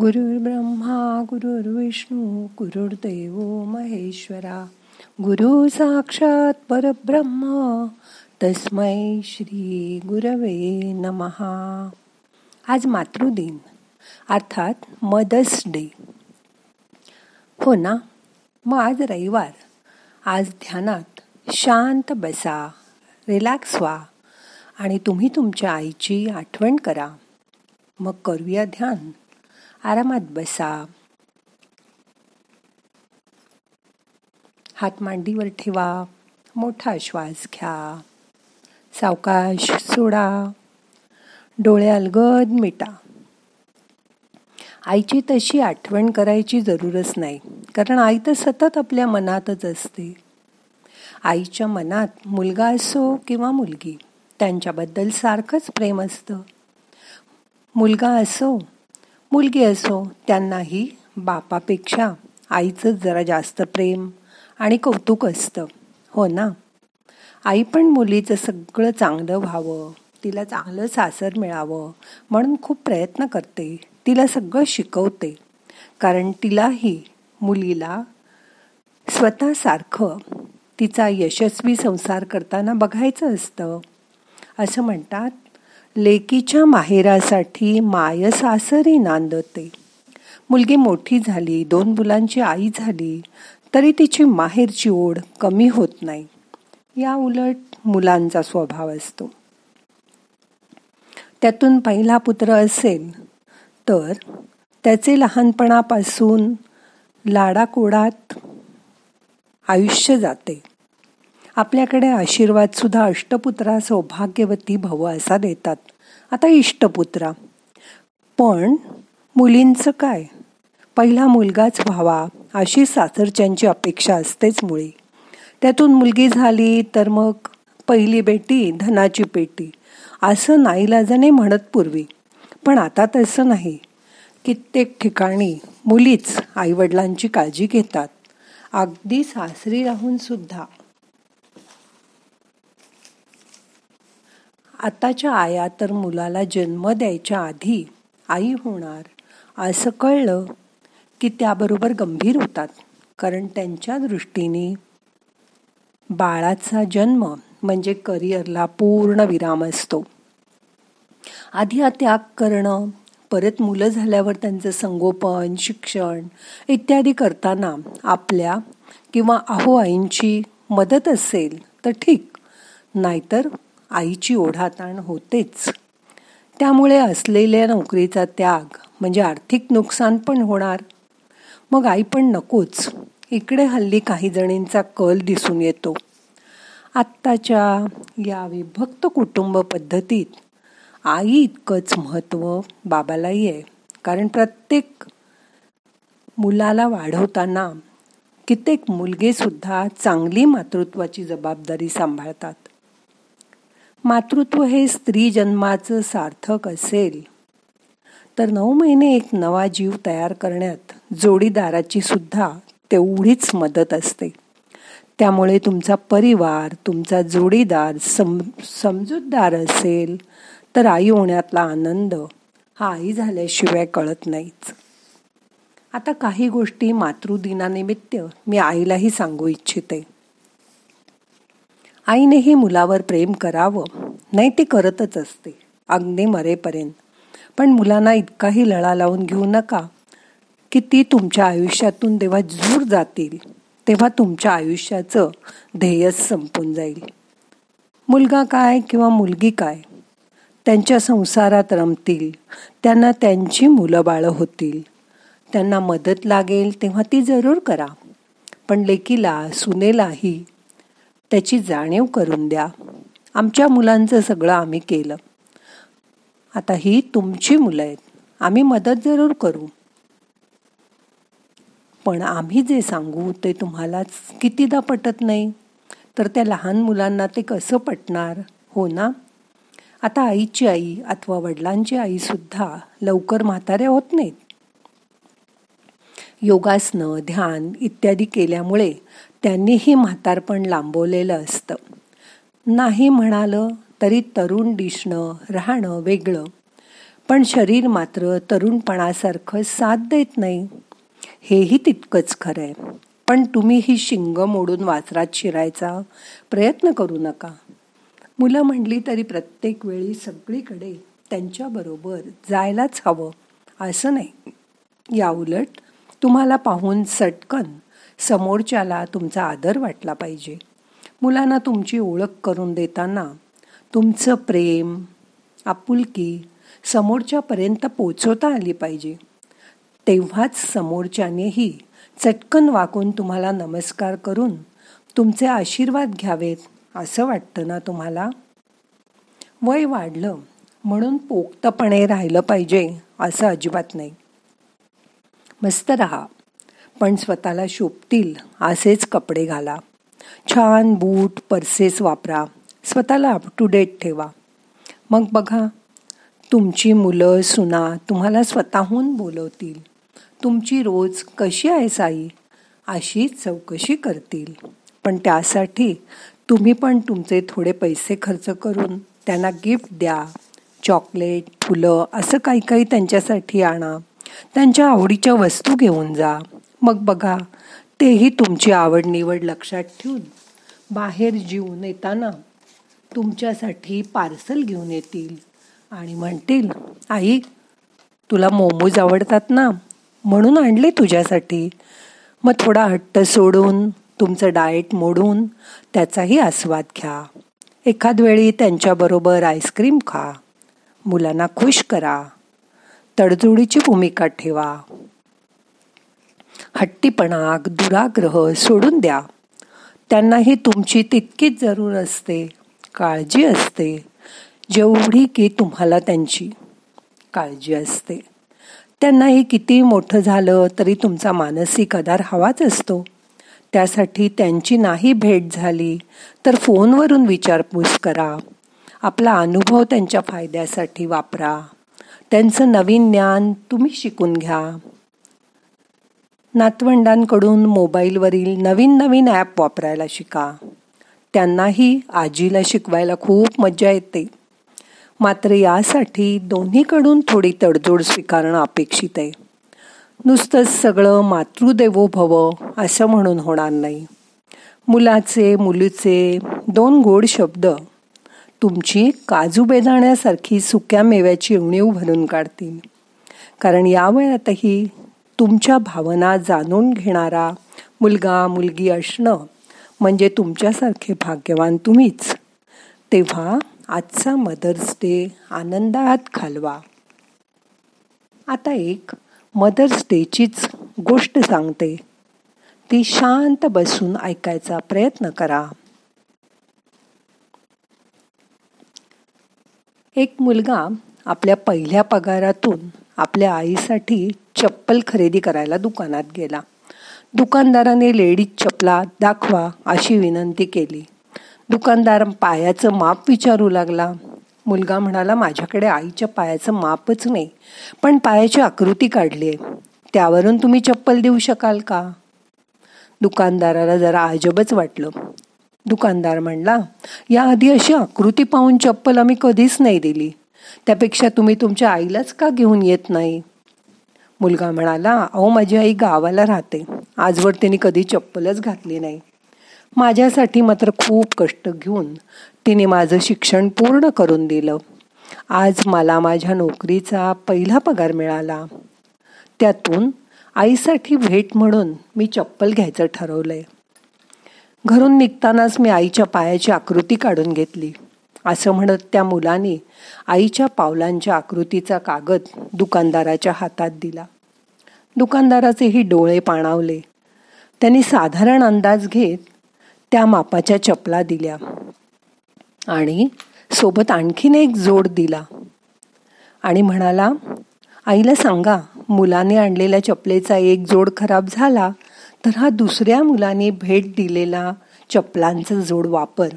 गुरुर्ब्रह्मा गुरुर्विष्णू गुरुर्देव महेश्वरा. गुरु साक्षात परब्रह्म तस्मै श्री गुरवे नमहा आज मातृदिन अर्थात मदर्स डे. हो ना? मग आज रविवार. आज ध्यानात शांत बसा रिलॅक्स व्हा आणि तुम्ही तुमच्या आईची आठवण करा. मग करूया ध्यान. आरामात बसा. हात मांडीवर ठेवा. मोठा श्वास घ्या. सावकाश सोडा. डोळे अलगद मिटा. आईची तशी आठवण करायची जरूरच नाही कारण आई तर सतत आपल्या मनातच असते. आईच्या मनात मुलगा असो किंवा मुलगी त्यांच्याबद्दल सारखंच प्रेम असतं. मुलगा असो मुलगी असो त्यांनाही बापापेक्षा आईचं जरा जास्त प्रेम आणि कौतुक असतं. हो ना? आई पण मुलीचं सगळं चांगलं व्हावं तिला चांगलं सासर मिळावं म्हणून खूप प्रयत्न करते. तिला सगळं शिकवते. कारण तिलाही मुलीला स्वतःसारखं तिचा यशस्वी संसार करताना बघायचं असतं. असं म्हणतात लेकीच्या माहेरासाठी माय सासरी नांदते. मुलगी मोठी झाली दोन मुलांची आई झाली तरी तिची माहेरची ओढ कमी होत नाही. या उलट मुलांचा स्वभाव असतो. त्यातून पहिला पुत्र असेल तर त्याचे लहानपणापासून लाडाकोडात आयुष्य जाते. आपल्याकडे आशीर्वादसुद्धा अष्टपुत्रा सौभाग्यवती भव असा देतात. आता इष्टपुत्रा. पण मुलींचं काय? पहिला मुलगाच व्हावा अशी सासरच्यांची अपेक्षा असतेच मुळी. त्यातून मुलगी झाली तर मग पहिली बेटी धनाची पेटी असं नाईलाजाने म्हणत पूर्वी. पण आता तसं नाही. कित्येक ठिकाणी मुलीच आईवडिलांची काळजी घेतात. अगदी सासरी राहून आताच्या आया तर मुलाला जन्म द्यायच्या आधी आई होणार. असं कळलं की त्याबरोबर गंभीर होतात कारण त्यांच्या दृष्टीने बाळाचा जन्म म्हणजे करिअरला पूर्ण विराम असतो. आधी हा त्याग करणं परत मुलं झाल्यावर त्यांचं संगोपन शिक्षण इत्यादी करताना आपल्या किंवा अहो आईंची मदत असेल तर ठीक नाहीतर आईची ओढाताण होतेच. त्यामुळे असलेल्या नोकरीचा त्याग म्हणजे आर्थिक नुकसान पण होणार. मग आई पण नकोच. इकडे हल्ली काही जणींचा कल दिसून येतो. आत्ताच्या या विभक्त कुटुंब पद्धतीत आई इतकंच महत्त्व बाबालाही आहे. कारण प्रत्येक मुलाला वाढवताना कित्येक मुलगेसुद्धा चांगली मातृत्वाची जबाबदारी सांभाळतात. मातृत्व हे स्त्री जन्माचं सार्थक असेल. तर नऊ महिने एक नवा जीव तयार करण्यात जोडीदाराची सुद्धा तेवढीच मदत असते. त्यामुळे तुमचा परिवार तुमचा जोडीदार सम समजूतदार असेल तर आई होण्यातला आनंद हा आई झाल्याशिवाय कळत नाहीच. आता काही गोष्टी मातृदिनानिमित्त मी आईलाही सांगू इच्छिते. आईनेही मुलावर प्रेम करावं नाही ती करतच असते अगदी मरेपर्यंत. पण मुलांना इतकाही लळा लावून घेऊ नका की ती तुमच्या आयुष्यातून तेव्हा जूर जातील तेव्हा तुमच्या आयुष्याचं ध्येयच संपून जाईल. मुलगा काय किंवा मुलगी काय? त्यांच्या संसारात रमतील त्यांना त्यांची मुलं बाळं होतील. त्यांना मदत लागेल तेव्हा ती जरूर करा. पण लेकीला सुनेलाही त्याची जाणीव करून द्या. आमच्या मुलांचं सगळं आम्ही केलं. आता ही तुमची मुलं आहेत. आम्ही मदत जरूर करू. पण आम्ही जे सांगू ते तुम्हालाच कितीदा पटत नाही. तर त्या लहान मुलांना ते कसं पटणार? हो ना? आता आईची आई अथवा वडिलांची आई सुद्धा लवकर म्हाताऱ्या होत नाहीत. योगासनं ध्यान इत्यादी केल्यामुळे त्यांनीही म्हातारपण लांबवलेलं असतं. नाही म्हणालं तरी तरुण दिसणं राहणं वेगळं. पण शरीर मात्र तरुणपणासारखं साथ देत नाही. हेही तितकंच खरं आहे पण तुम्ही ही शिंग मोडून वाचरात शिरायचा प्रयत्न करू नका. मुलं म्हणली तरी प्रत्येक वेळी सगळीकडे त्यांच्याबरोबर जायलाच हवं. असं नाही. याउलट तुम्हाला पाहून सटकन समोरच्याला तुमचा आदर वाटला पाहिजे. मुलांना तुमची ओळख करून देताना तुमचं प्रेम आपुलकी समोरच्यापर्यंत पोचवता आली पाहिजे. तेव्हाच समोरच्यानेही चटकन वाकून तुम्हाला नमस्कार करून तुमचे आशीर्वाद घ्यावेत असं वाटतं ना तुम्हाला? वय वाढलं म्हणून पोक्तपणे राहिलं पाहिजे असं अजिबात नाही. मस्त रहा. पण स्वतःला शोभतील असेच कपडे घाला. छान बूट पर्सेस वापरा. स्वतःला अप टू डेट ठेवा. मग बघा तुमची मुलं सुना तुम्हाला स्वतःहून बोलवतील. तुमची रोज कशी आहे साई? अशी चौकशी करतील. पण त्यासाठी तुम्ही पण तुमचे थोडे पैसे खर्च करून त्यांना गिफ्ट द्या. चॉकलेट फुलं असं काही काही त्यांच्यासाठी आणा. त्यांच्या आवडीच्या वस्तू घेऊन जा. मग बघा तेही तुमची आवड निवड लक्षात ठेवून बाहेर जीवन येताना तुमच्यासाठी पार्सल घेऊन येतील. आणि म्हणतील आई तुला मोमोज आवडतात ना? म्हणून आणले तुझ्यासाठी. मग थोडा हट्ट सोडून तुमचं डाएट मोडून त्याचाही आस्वाद घ्या. एखाद वेळी त्यांच्याबरोबर आईस्क्रीम खा. मुलांना खुश करा. तडजोडीची भूमिका ठेवा. हट्टीपणा दुराग्रह सोडून द्या. त्यांनाही तुमची तितकीच जरूर असते काळजी असते जेवढी की तुम्हाला त्यांची काळजी असते. त्यांनाही किती मोठं झालं तरी तुमचा मानसिक आधार हवाच असतो. त्यासाठी त्यांची नाही भेट झाली तर फोनवरून विचारपूस करा. आपला अनुभव त्यांच्या फायद्यासाठी वापरा. त्यांचं नवीन ज्ञान तुम्ही शिकून घ्या. नातवंडांकडून मोबाईलवरील नवीन नवीन ॲप वापरायला शिका. त्यांनाही आजीला शिकवायला खूप मजा येते. मात्र यासाठी दोन्हीकडून थोडी तडजोड स्वीकारणं अपेक्षित आहे. नुसतंच सगळं मातृदेवो भव असं म्हणून होणार नाही. मुलाचे मुलीचे दोन गोड शब्द तुमची काजू बेदाण्यासारखी सुक्या मेव्याची उणीव भरून काढतील. कारण या वयातही तुमच्या भावना जाणून घेणारा मुलगा मुलगी असणं म्हणजे तुमच्यासारखे भाग्यवान तुम्हीच. तेव्हा आजचा मदर्स डे आनंदात घालवा. आता एक मदर्स डेचीच गोष्ट सांगते. ती शांत बसून ऐकायचा प्रयत्न करा. एक मुलगा आपल्या पहिल्या पगारातून आपल्या आईसाठी चप्पल खरेदी करायला दुकानात गेला. दुकानदाराने लेडीज चपला दाखवा अशी विनंती केली. दुकानदार पायाचं माप विचारू लागला. मुलगा म्हणाला माझ्याकडे आईच्या पायाचं मापच नाही पण पायाची आकृती काढली आहे. त्यावरून तुम्ही चप्पल देऊ शकाल का? दुकानदाराला जरा अजबच वाटलं. दुकानदार म्हणला याआधी अशी आकृती पाहून चप्पल आम्ही कधीच नाही दिली. त्यापेक्षा तुम्ही तुमच्या आईलाच का घेऊन येत नाही? मुलगा म्हणाला अहो माझी आई गावाला राहते. आजवर तिने कधी चप्पलच घातली नाही. माझ्यासाठी मात्र खूप कष्ट घेऊन तिने माझं शिक्षण पूर्ण करून दिलं. आज मला माझ्या नोकरीचा पहिला पगार मिळाला. त्यातून आईसाठी भेट म्हणून मी चप्पल घ्यायचं ठरवलं आहे घरून निघतानाच मी आईच्या पायाची आकृती काढून घेतली. असं म्हणत त्या मुलाने आईच्या पावलांच्या आकृतीचा कागद दुकानदाराच्या हातात दिला. दुकानदाराचेही डोळे पाणावले. त्यांनी साधारण अंदाज घेत त्या मापाच्या चपला दिल्या आणि सोबत आणखीन एक जोड दिला. आणि म्हणाला आईला सांगा मुलाने आणलेल्या चपलेचा एक जोड खराब झाला तर हा दुसऱ्या मुलाने भेट दिलेला चपलांचा जोड वापर.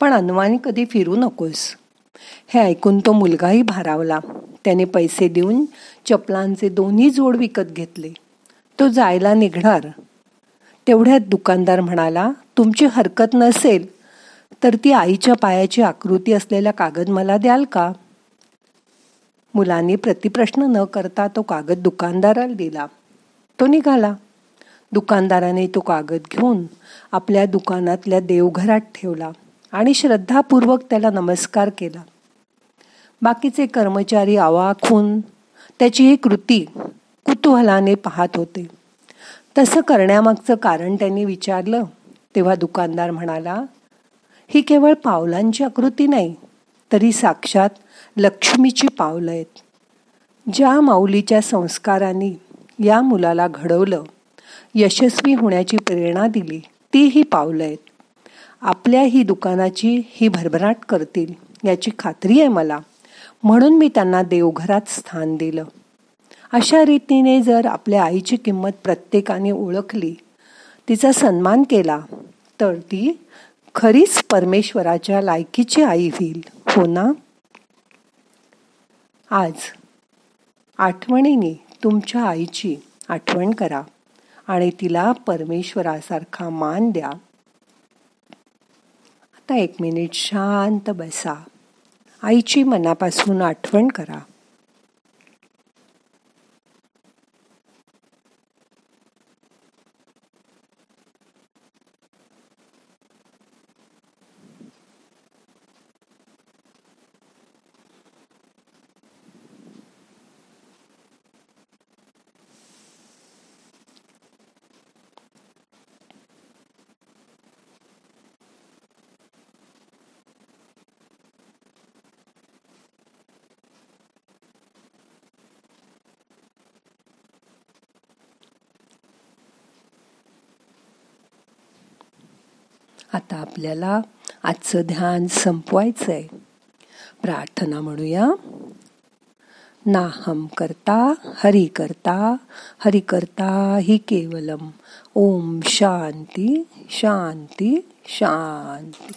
पण अनवानी कधी फिरू नकोस. हे ऐकून तो मुलगाही भारावला. त्याने पैसे देऊन चपलांचे दोन्ही जोड विकत घेतले. तो जायला निघणार. तेवढ्यात दुकानदार म्हणाला तुमची हरकत नसेल तर ती आईच्या पायाची आकृती असलेला कागद मला द्याल का? मुलाने प्रतिप्रश्न न करता तो कागद दुकानदाराला दिला. तो निघाला. दुकानदाराने तो कागद घेऊन आपल्या दुकानातल्या देवघरात ठेवला आणि श्रद्धापूर्वक त्याला नमस्कार केला. बाकीचे कर्मचारी आवाखून त्याची ही कृती कुतूहलाने पाहत होते. तसं करण्यामागचं कारण त्यांनी विचारलं तेव्हा दुकानदार म्हणाला ही केवळ पावलांची आकृती नाही तरी साक्षात लक्ष्मीची पावलं आहेत. ज्या माऊलीच्या संस्कारांनी या मुलाला घडवलं यशस्वी होण्याची प्रेरणा दिली. तीही पावलं आहेत आपल्या ही दुकानाची ही भरभराट करतील याची खात्री आहे मला. म्हणून मी त्यांना देवघरात स्थान दिलं. अशा रीतीने जर आपल्या आईची किंमत प्रत्येकाने ओळखली तिचा सन्मान केला तर ती खरीच परमेश्वराच्या लायकीची आई होईल. हो ना? आज आठवणीने तुमच्या आईची आठवण करा. आणि तिला परमेश्वरासारखा मान द्या. आता एक मिनिट शांत बसा. आईची मनापासून आठवण करा. आता आपल्याला आजचं ध्यान संपवायचं आहे प्रार्थना म्हणूया. नाहम करता हरि करता हरि करता हि केवलम. ओम शांती शांती शांती.